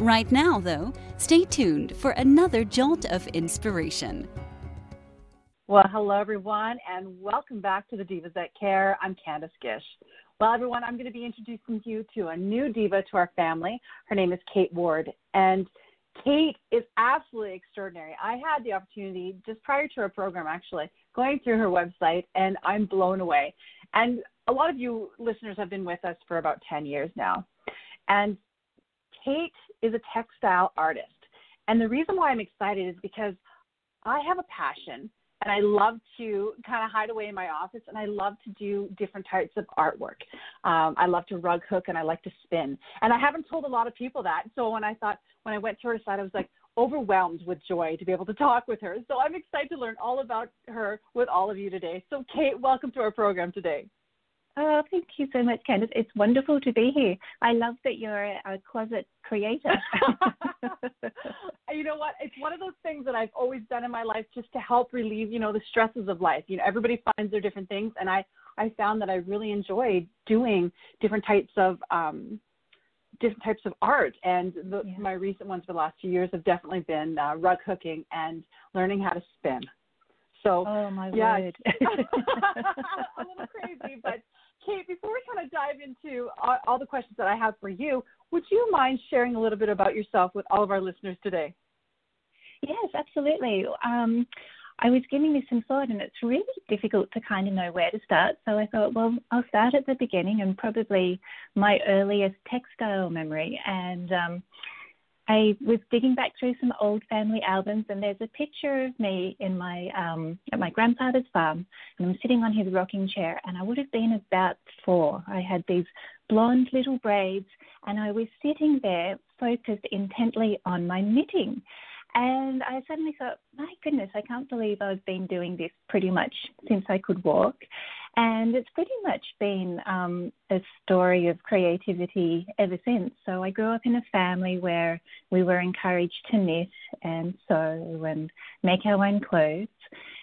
Right now, though, stay tuned for another jolt of inspiration. Well, hello, everyone, and welcome back to the Divas That Care. I'm Candace Gish. Well, everyone, I'm going to be introducing you to a new diva to our family. Her name is Kate Ward, and Kate is absolutely extraordinary. I had the opportunity just prior to her program, actually, going through her website, and I'm blown away. And a lot of you listeners have been with us for about 10 years now. And Kate is a textile artist. And the reason why I'm excited is because I have a passion and I love to kind of hide away in my office and I love to do different types of artwork. Um, I love to rug hook and I like to spin. And I haven't told a lot of people that. So when I thought, when I went to her site, I was like overwhelmed with joy to be able to talk with her. So I'm excited to learn all about her with all of you today. So, Kate, welcome to our program today. Oh, thank you so much, Candace. It's wonderful to be here. I love that you're a closet creator. you know what? It's one of those things that I've always done in my life just to help relieve, you know, the stresses of life. You know, everybody finds their different things, and I I found that I really enjoyed doing different types of um, different types of art. And the, yeah. my recent ones for the last few years have definitely been uh, rug hooking and learning how to spin. So, oh my yeah, word, a little crazy, but Kate, before we kind of dive into all, the questions that I have for you, would you mind sharing a little bit about yourself with all of our listeners today? Yes, absolutely. Um, I was giving this some thought, and it's really difficult to kind of know where to start. So I thought, well, I'll start at the beginning and probably my earliest textile memory. And um, I was digging back through some old family albums, and there's a picture of me in my um, at my grandfather's farm, and I'm sitting on his rocking chair, and I would have been about four. I had these blonde little braids, and I was sitting there focused intently on my knitting. And I suddenly thought, my goodness, I can't believe I've been doing this pretty much since I could walk. And it's pretty much been um, a story of creativity ever since. So I grew up in a family where we were encouraged to knit and sew and make our own clothes.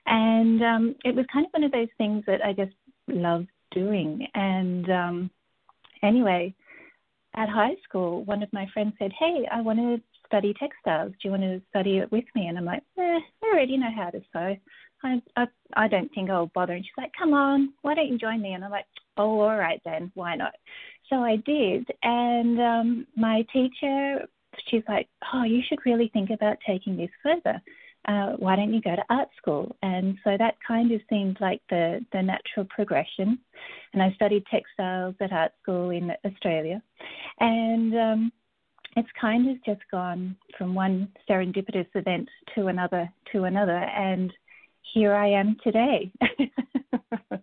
And um, it was kind of one of those things that I just loved doing. And um, anyway, at high school, one of my friends said, Hey, I want to study textiles. Do you want to study it with me? And I'm like, eh, I already know how to sew. I, I I don't think I'll bother. And she's like, come on, why don't you join me? And I'm like, oh, all right then, why not? So I did, and um, my teacher, she's like, oh, you should really think about taking this further. Uh, why don't you go to art school? And so that kind of seemed like the, the natural progression. And I studied textiles at art school in Australia. And um, it's kind of just gone from one serendipitous event to another to another. And here I am today,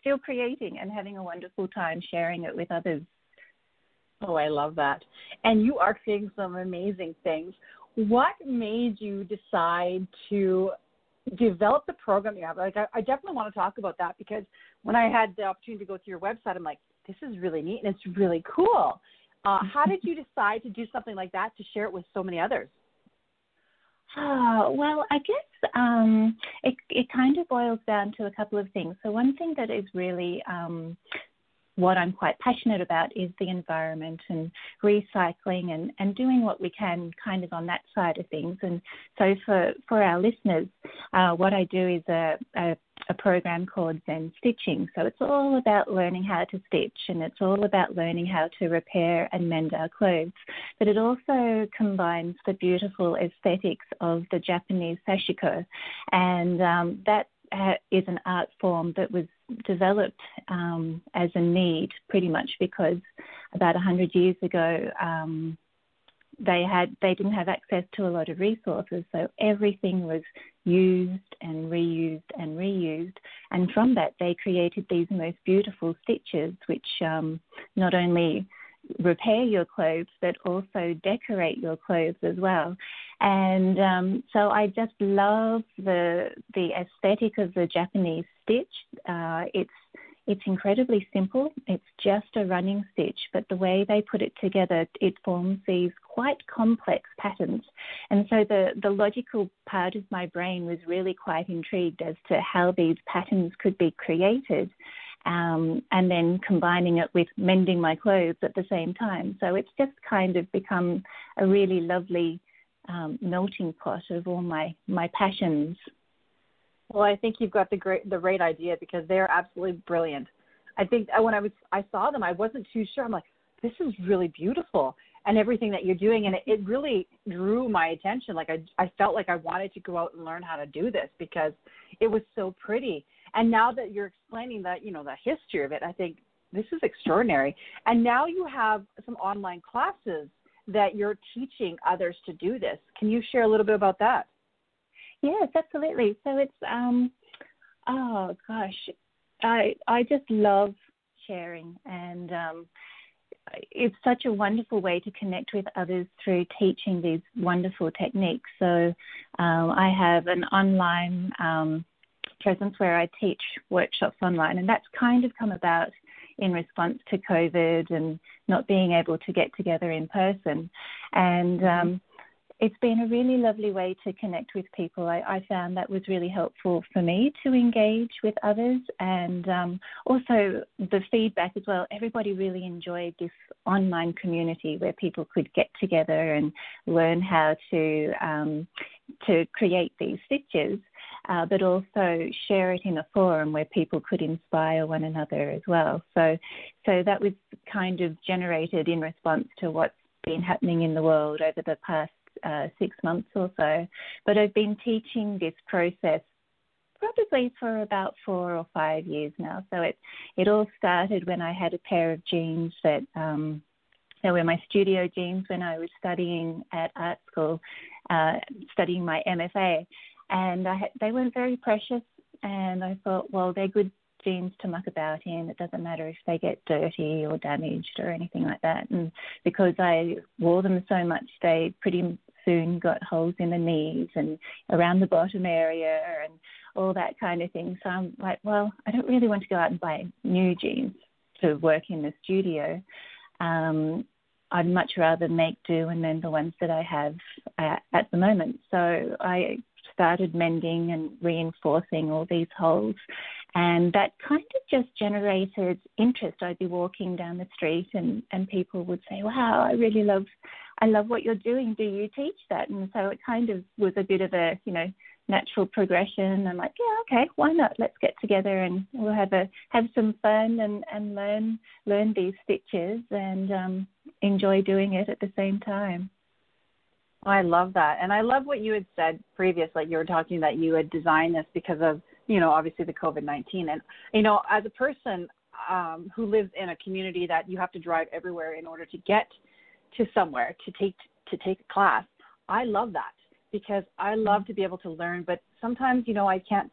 still creating and having a wonderful time sharing it with others. Oh, I love that. And you are creating some amazing things. What made you decide to develop the program you have? Like, I, I definitely want to talk about that because when I had the opportunity to go through your website, I'm like, this is really neat and it's really cool. Uh, how did you decide to do something like that to share it with so many others? Oh, well, I guess um, it, it kind of boils down to a couple of things. So, one thing that is really um, what I'm quite passionate about is the environment and recycling and, and doing what we can kind of on that side of things. And so for, for our listeners, uh, what I do is a, a, a program called Zen Stitching. So it's all about learning how to stitch and it's all about learning how to repair and mend our clothes. But it also combines the beautiful aesthetics of the Japanese sashiko. And um, that uh, is an art form that was developed um, as a need pretty much because about 100 years ago um, they had they didn't have access to a lot of resources. So everything was used and reused and reused. And from that they created these most beautiful stitches which um, not only repair your clothes, but also decorate your clothes as well. And um, so I just love the the aesthetic of the Japanese stitch. Uh, it's it's incredibly simple. It's just a running stitch, but the way they put it together, it forms these quite complex patterns. And so the, the logical part of my brain was really quite intrigued as to how these patterns could be created. Um, and then combining it with mending my clothes at the same time. So it's just kind of become a really lovely um, melting pot of all my, my passions. Well, I think you've got the great the right idea because they are absolutely brilliant. I think when I was I saw them, I wasn't too sure. I'm like, this is really beautiful and everything that you're doing, and it, it really drew my attention. Like I I felt like I wanted to go out and learn how to do this because it was so pretty. And now that you're explaining that you know the history of it, I think this is extraordinary. And now you have some online classes that you're teaching others to do this. Can you share a little bit about that? Yes, absolutely. So it's um, oh gosh, I I just love sharing, and um, it's such a wonderful way to connect with others through teaching these wonderful techniques. So um, I have an online um, presence where I teach workshops online, and that's kind of come about in response to COVID and not being able to get together in person. And um, it's been a really lovely way to connect with people. I, I, found that was really helpful for me to engage with others and um, also the feedback as well. Everybody really enjoyed this online community where people could get together and learn how to um, to create these stitches. Uh, but also share it in a forum where people could inspire one another as well. So, so that was kind of generated in response to what's been happening in the world over the past uh, six months or so. But I've been teaching this process probably for about four or five years now. So it it all started when I had a pair of jeans that um, they were my studio jeans when I was studying at art school, uh, studying my MFA, and I had, they weren't very precious. And I thought, well, they're good jeans to muck about in. It doesn't matter if they get dirty or damaged or anything like that. And because I wore them so much, they pretty soon got holes in the knees and around the bottom area and all that kind of thing. So I'm like, well, I don't really want to go out and buy new jeans to work in the studio. Um, I'd much rather make do and mend the ones that I have uh, at the moment. So I started mending and reinforcing all these holes. And that kind of just generated interest. I'd be walking down the street and, and people would say, Wow, I really love I love what you're doing. Do you teach that? And so it kind of was a bit of a, you know, natural progression. I'm like, yeah, okay, why not? Let's get together and we'll have a have some fun and and learn learn these stitches and um, enjoy doing it at the same time. I love that, and I love what you had said previous. Like you were talking that you had designed this because of you know obviously the COVID nineteen, and you know as a person um, who lives in a community that you have to drive everywhere in order to get to somewhere to take to take a class. I love that because I love to be able to learn, but sometimes you know I can't.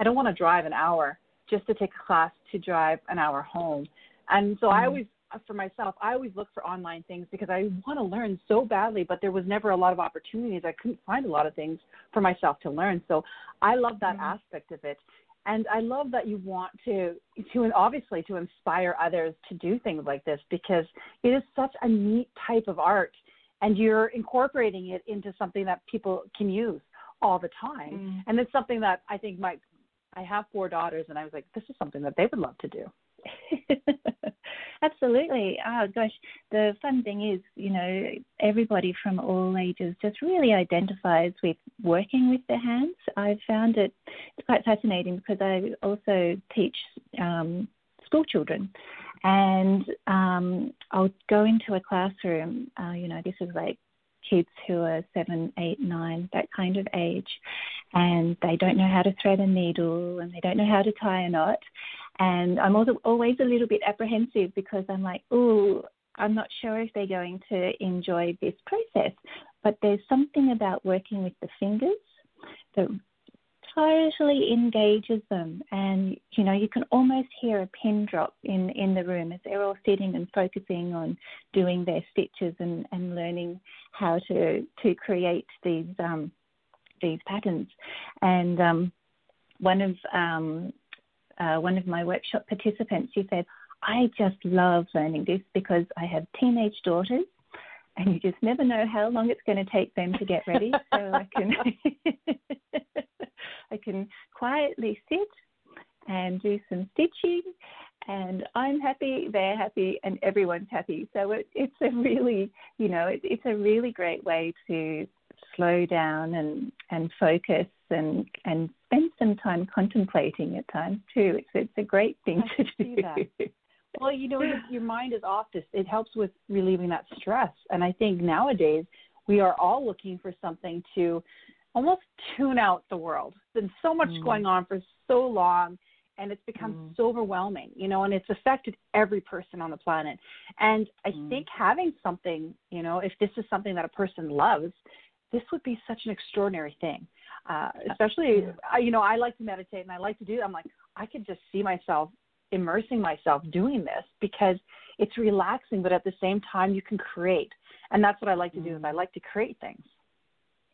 I don't want to drive an hour just to take a class to drive an hour home, and so mm-hmm. I always for myself, I always look for online things because I want to learn so badly, but there was never a lot of opportunities. I couldn't find a lot of things for myself to learn. So I love that mm-hmm. aspect of it and I love that you want to to obviously to inspire others to do things like this because it is such a neat type of art and you're incorporating it into something that people can use all the time. Mm. And it's something that I think my I have four daughters and I was like this is something that they would love to do. Absolutely. Oh gosh, the fun thing is, you know, everybody from all ages just really identifies with working with their hands. I've found it it's quite fascinating because I also teach um, school children, and um, I'll go into a classroom. Uh, you know, this is like kids who are seven, eight, nine, that kind of age, and they don't know how to thread a needle and they don't know how to tie a knot. And I'm also always a little bit apprehensive because I'm like, oh, I'm not sure if they're going to enjoy this process. But there's something about working with the fingers that totally engages them and you know you can almost hear a pin drop in in the room as they're all sitting and focusing on doing their stitches and and learning how to to create these um these patterns and um one of um uh, one of my workshop participants she said i just love learning this because i have teenage daughters and you just never know how long it's going to take them to get ready. So I can I can quietly sit and do some stitching, and I'm happy, they're happy, and everyone's happy. So it, it's a really, you know, it, it's a really great way to slow down and and focus and and spend some time contemplating at times too. It's it's a great thing I to do. Well, you know, your mind is off this. It helps with relieving that stress. And I think nowadays we are all looking for something to almost tune out the world. There's been so much mm. going on for so long and it's become mm. so overwhelming, you know, and it's affected every person on the planet. And I mm. think having something, you know, if this is something that a person loves, this would be such an extraordinary thing. Uh, especially, yeah. you know, I like to meditate and I like to do. I'm like, I could just see myself immersing myself doing this because it's relaxing, but at the same time you can create. And that's what I like to do is I mm. like to create things.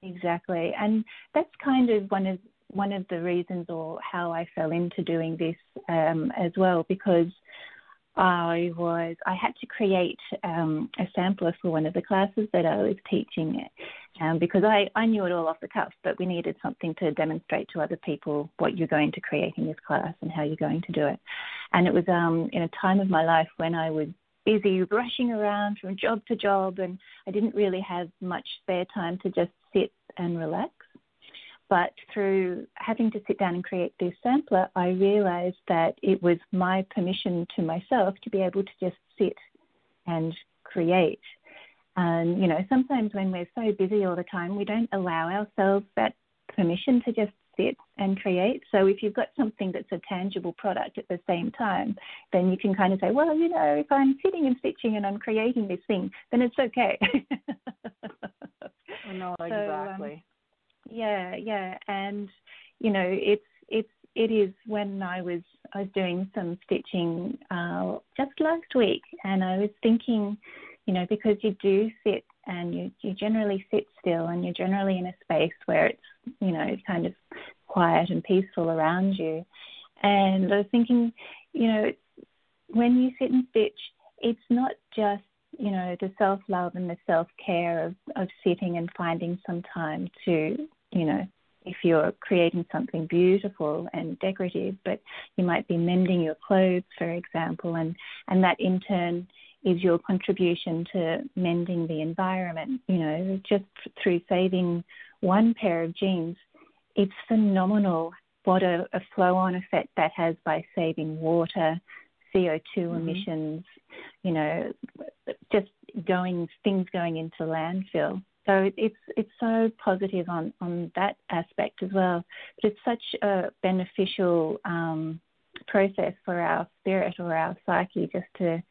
Exactly. And that's kind of one of one of the reasons or how I fell into doing this um, as well because I was I had to create um, a sampler for one of the classes that I was teaching um, because I, I knew it all off the cuff, but we needed something to demonstrate to other people what you're going to create in this class and how you're going to do it. And it was um, in a time of my life when I was busy rushing around from job to job, and I didn't really have much spare time to just sit and relax. But through having to sit down and create this sampler, I realized that it was my permission to myself to be able to just sit and create. And, you know, sometimes when we're so busy all the time, we don't allow ourselves that permission to just sit and create. So if you've got something that's a tangible product at the same time, then you can kind of say, well, you know, if I'm sitting and stitching and I'm creating this thing, then it's okay. no, exactly. So, um, yeah, yeah, and you know, it's it's it is when I was I was doing some stitching uh, just last week, and I was thinking, you know, because you do sit and you, you generally sit still and you're generally in a space where it's, you know, kind of quiet and peaceful around you. And I was thinking, you know, when you sit and stitch, it's not just, you know, the self love and the self care of, of sitting and finding some time to, you know, if you're creating something beautiful and decorative, but you might be mending your clothes, for example, and, and that in turn is your contribution to mending the environment. You know, just through saving one pair of jeans, it's phenomenal what a, a flow on effect that has by saving water, CO2 mm-hmm. emissions, you know, just going things going into landfill. So it's it's so positive on on that aspect as well. But it's such a beneficial um, process for our spirit or our psyche just to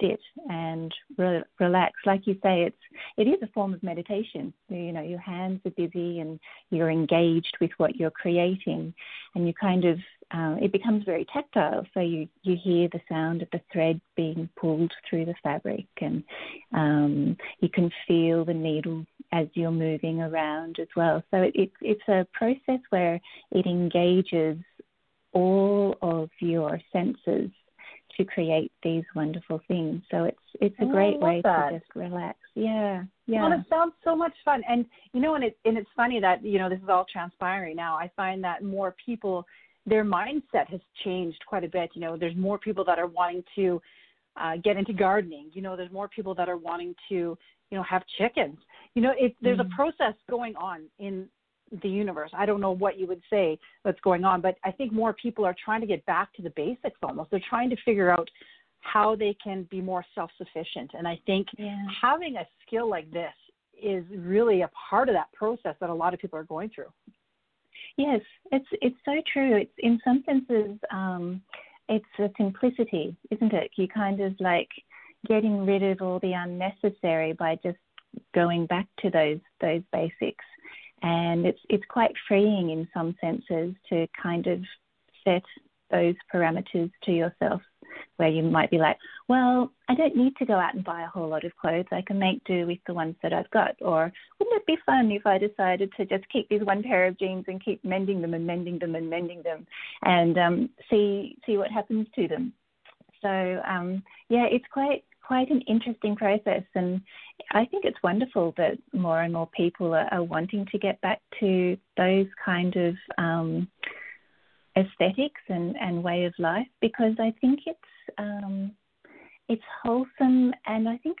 sit and re- relax. Like you say, it's it is a form of meditation. You know, your hands are busy and you're engaged with what you're creating, and you kind of uh, it becomes very tactile. So you you hear the sound of the thread being pulled through the fabric, and um, you can feel the needle as you're moving around as well. So it, it it's a process where it engages all of your senses to create these wonderful things. So it's it's a oh, great way that. to just relax. Yeah, yeah. Well, it sounds so much fun, and you know, and it and it's funny that you know this is all transpiring now. I find that more people, their mindset has changed quite a bit. You know, there's more people that are wanting to uh, get into gardening. You know, there's more people that are wanting to you know have chickens. You know, it, there's mm-hmm. a process going on in the universe. I don't know what you would say that's going on, but I think more people are trying to get back to the basics almost. They're trying to figure out how they can be more self sufficient. And I think yeah. having a skill like this is really a part of that process that a lot of people are going through. Yes, it's it's so true. It's in some senses um, it's a simplicity, isn't it? You kind of like getting rid of all the unnecessary by just going back to those those basics and it's it's quite freeing in some senses to kind of set those parameters to yourself where you might be like, well, I don't need to go out and buy a whole lot of clothes. I can make do with the ones that I've got. Or wouldn't it be fun if I decided to just keep these one pair of jeans and keep mending them and mending them and mending them and um, see see what happens to them. So um, yeah, it's quite quite an interesting process, and I think it's wonderful that more and more people are, are wanting to get back to those kind of um, aesthetics and, and way of life because I think it's um, it's wholesome, and I think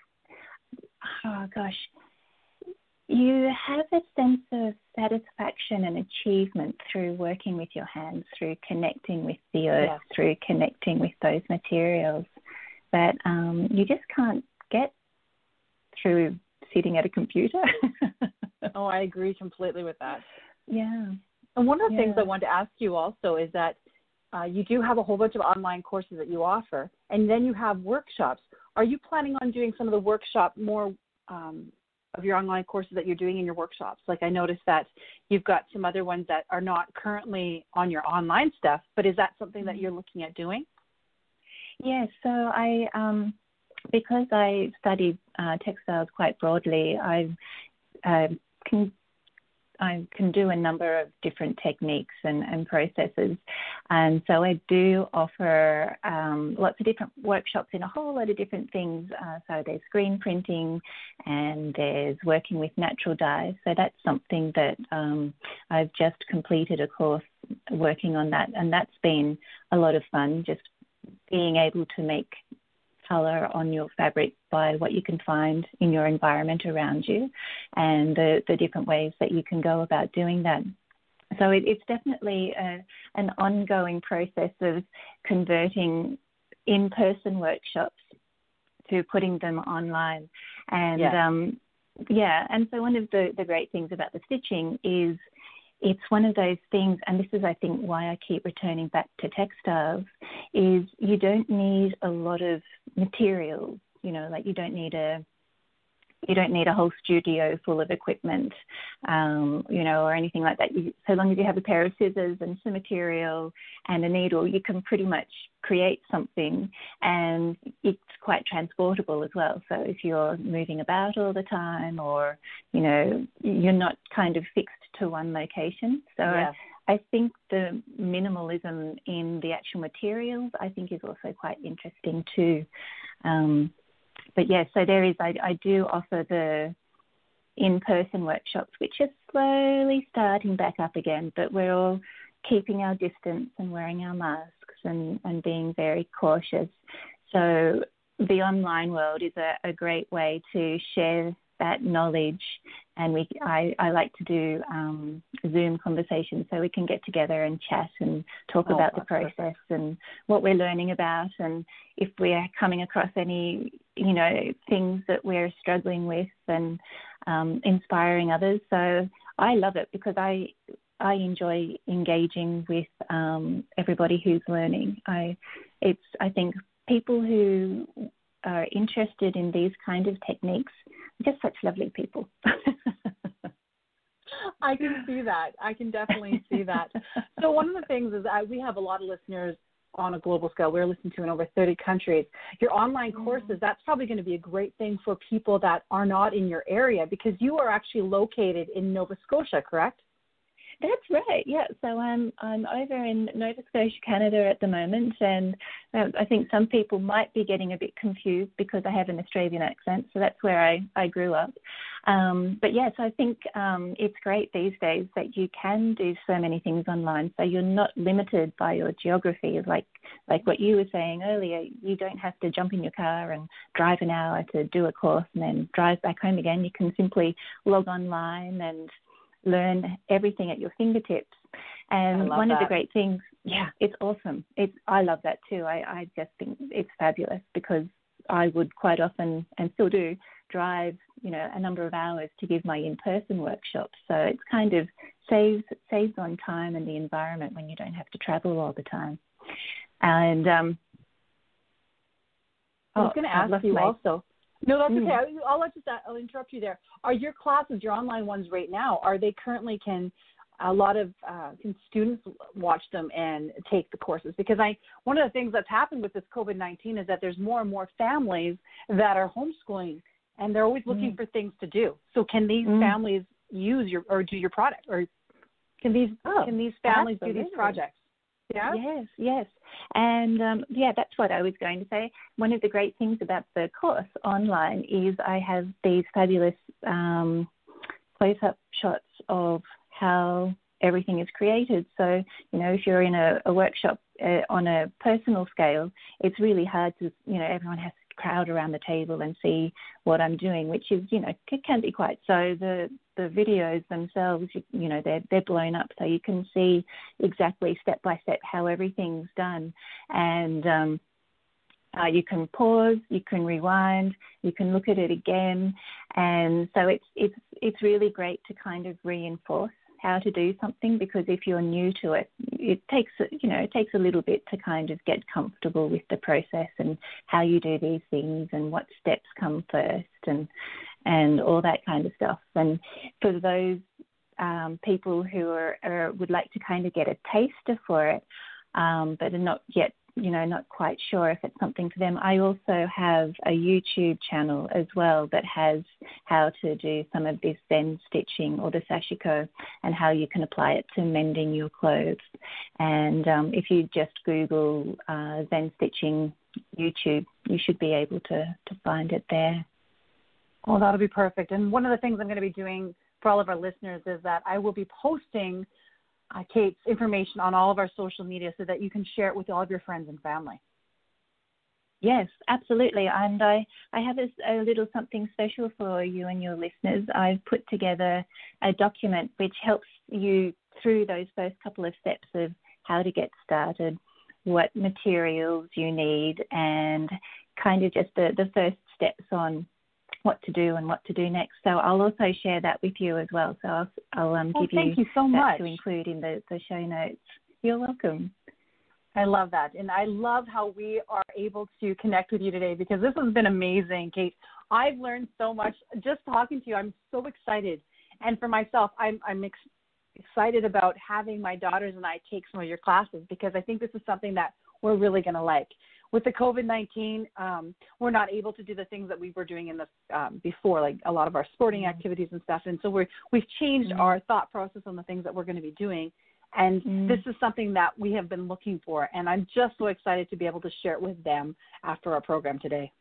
oh gosh, you have a sense of satisfaction and achievement through working with your hands, through connecting with the earth, yeah. through connecting with those materials that um, you just can't get through sitting at a computer. oh, I agree completely with that. Yeah. And one of the yeah. things I wanted to ask you also is that uh, you do have a whole bunch of online courses that you offer, and then you have workshops. Are you planning on doing some of the workshop more um, of your online courses that you're doing in your workshops? Like I noticed that you've got some other ones that are not currently on your online stuff, but is that something that mm-hmm. you're looking at doing? Yes. So I, um, because I study uh, textiles quite broadly, I uh, can I can do a number of different techniques and, and processes. And so I do offer um, lots of different workshops in a whole lot of different things. Uh, so there's screen printing and there's working with natural dyes. So that's something that um, I've just completed a course working on that. And that's been a lot of fun, just being able to make color on your fabric by what you can find in your environment around you and the, the different ways that you can go about doing that. So it, it's definitely a, an ongoing process of converting in person workshops to putting them online. And yeah. Um, yeah, and so one of the, the great things about the stitching is it's one of those things, and this is, I think, why I keep returning back to textiles, is you don't need a lot of materials. You know, like you don't need a you don't need a whole studio full of equipment, um, you know, or anything like that. You, so long as you have a pair of scissors and some material and a needle, you can pretty much create something, and it's quite transportable as well. So if you're moving about all the time, or you know, you're not kind of fixed to one location. So yeah. I, I think the minimalism in the actual materials, I think, is also quite interesting too. Um, but yes, yeah, so there is. I, I do offer the in-person workshops, which are slowly starting back up again, but we're all keeping our distance and wearing our masks and, and being very cautious. So the online world is a, a great way to share that knowledge and we I, I like to do um, Zoom conversations so we can get together and chat and talk oh, about the process perfect. and what we're learning about and if we're coming across any you know things that we're struggling with and um, inspiring others. So I love it because I I enjoy engaging with um, everybody who's learning. I it's I think people who are interested in these kind of techniques just such lovely people. I can see that. I can definitely see that. So one of the things is that we have a lot of listeners on a global scale. We're listening to in over 30 countries. Your online mm-hmm. courses, that's probably going to be a great thing for people that are not in your area because you are actually located in Nova Scotia, correct? That's right. Yeah. So I'm I'm over in Nova Scotia, Canada at the moment, and uh, I think some people might be getting a bit confused because I have an Australian accent. So that's where I I grew up. Um, but yes, I think um, it's great these days that you can do so many things online. So you're not limited by your geography, like like what you were saying earlier. You don't have to jump in your car and drive an hour to do a course and then drive back home again. You can simply log online and learn everything at your fingertips. And one that. of the great things, yeah, it's awesome. It's I love that too. I, I just think it's fabulous because I would quite often and still do drive, you know, a number of hours to give my in-person workshops. So it's kind of saves saves on time and the environment when you don't have to travel all the time. And um, I was oh, going to ask you my... also No, that's mm. okay. I'll let just I'll interrupt you there. Are your classes, your online ones right now, are they currently can a lot of uh, can students watch them and take the courses? Because I one of the things that's happened with this COVID nineteen is that there's more and more families that are homeschooling and they're always looking mm. for things to do. So can these mm. families use your or do your product or can these oh, can these families absolutely. do these projects? Yeah. Yes, yes. And um, yeah, that's what I was going to say. One of the great things about the course online is I have these fabulous um, close up shots of how everything is created. So, you know, if you're in a, a workshop uh, on a personal scale, it's really hard to, you know, everyone has crowd around the table and see what I'm doing, which is, you know, it can be quite so. The the videos themselves, you, know, they're they're blown up, so you can see exactly step by step how everything's done, and um, uh, you can pause, you can rewind, you can look at it again, and so it's it's it's really great to kind of reinforce how to do something because if you're new to it, it takes you know it takes a little bit to kind of get comfortable with the process and how you do these things and what steps come first and and all that kind of stuff. And for those um, people who are, are, would like to kind of get a taster for it, um, but are not yet you know, not quite sure if it's something for them. I also have a YouTube channel as well that has how to do some of this Zen stitching or the sashiko and how you can apply it to mending your clothes. And um, if you just Google uh, Zen stitching YouTube, you should be able to, to find it there. Oh, that'll be perfect. And one of the things I'm going to be doing for all of our listeners is that I will be posting – uh, Kate's information on all of our social media so that you can share it with all of your friends and family. Yes, absolutely. And I, I have a, a, little something special for you and your listeners. I've put together a document which helps you through those first couple of steps of how to get started, what materials you need, and kind of just the, the first steps on what to do and what to do next. So I'll also share that with you as well. So I'll, I'll um, oh, give you, you so much. to include in the, the show notes. You're welcome. I love that. And I love how we are able to connect with you today because this has been amazing, Kate. I've learned so much just talking to you. I'm so excited. And for myself, I'm, I'm ex- excited about having my daughters and I take some of your classes because I think this is something that we're really going to like with the COVID nineteen, um, we're not able to do the things that we were doing in the um, before, like a lot of our sporting mm-hmm. activities and stuff. And so we're we've changed mm-hmm. our thought process on the things that we're going to be doing. And mm-hmm. this is something that we have been looking for, and I'm just so excited to be able to share it with them after our program today.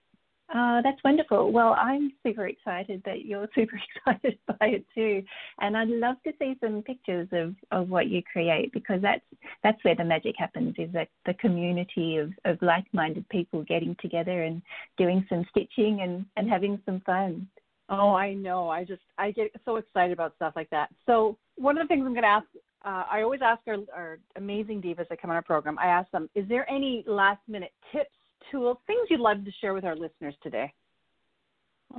Oh, that's wonderful. Well, I'm super excited that you're super excited by it too, and I'd love to see some pictures of, of what you create because that's that's where the magic happens. Is that the community of, of like-minded people getting together and doing some stitching and and having some fun. Oh, I know. I just I get so excited about stuff like that. So one of the things I'm going to ask, uh, I always ask our, our amazing divas that come on our program. I ask them, is there any last-minute tips tools, things you'd love to share with our listeners today?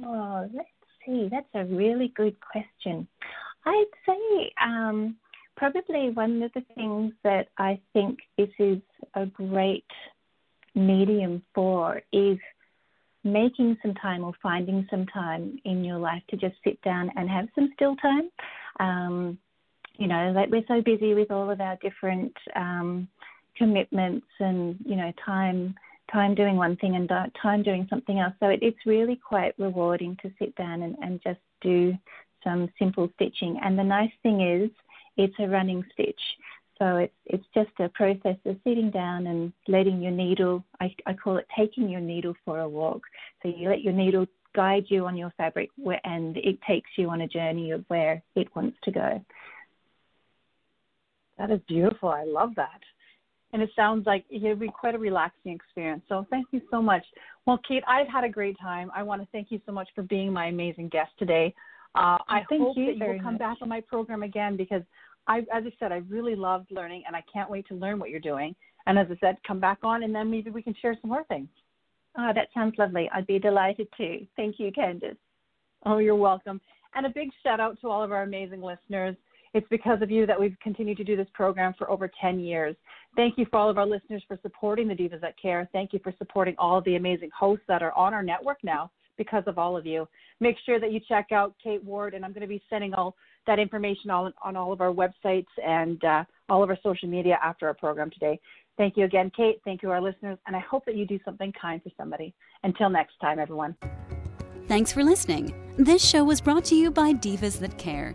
Oh, let's see. That's a really good question. I'd say um, probably one of the things that I think this is a great medium for is making some time or finding some time in your life to just sit down and have some still time. Um, you know, like we're so busy with all of our different um, commitments and, you know, time time doing one thing and time doing something else. So it, it's really quite rewarding to sit down and, and just do some simple stitching. And the nice thing is, it's a running stitch. So it's it's just a process of sitting down and letting your needle. I, I call it taking your needle for a walk. So you let your needle guide you on your fabric, where, and it takes you on a journey of where it wants to go. That is beautiful. I love that and it sounds like it'll be quite a relaxing experience. So thank you so much. Well, Kate, I've had a great time. I want to thank you so much for being my amazing guest today. Uh, I thank hope you that you will come much. back on my program again because I, as I said, I really loved learning and I can't wait to learn what you're doing. And as I said, come back on and then maybe we can share some more things. Oh, that sounds lovely. I'd be delighted to. Thank you, Candace. Oh, you're welcome. And a big shout out to all of our amazing listeners. It's because of you that we've continued to do this program for over 10 years. Thank you for all of our listeners for supporting the Divas That Care. Thank you for supporting all of the amazing hosts that are on our network now because of all of you. Make sure that you check out Kate Ward, and I'm going to be sending all that information on, on all of our websites and uh, all of our social media after our program today. Thank you again, Kate. Thank you, our listeners, and I hope that you do something kind for somebody. Until next time, everyone. Thanks for listening. This show was brought to you by Divas That Care.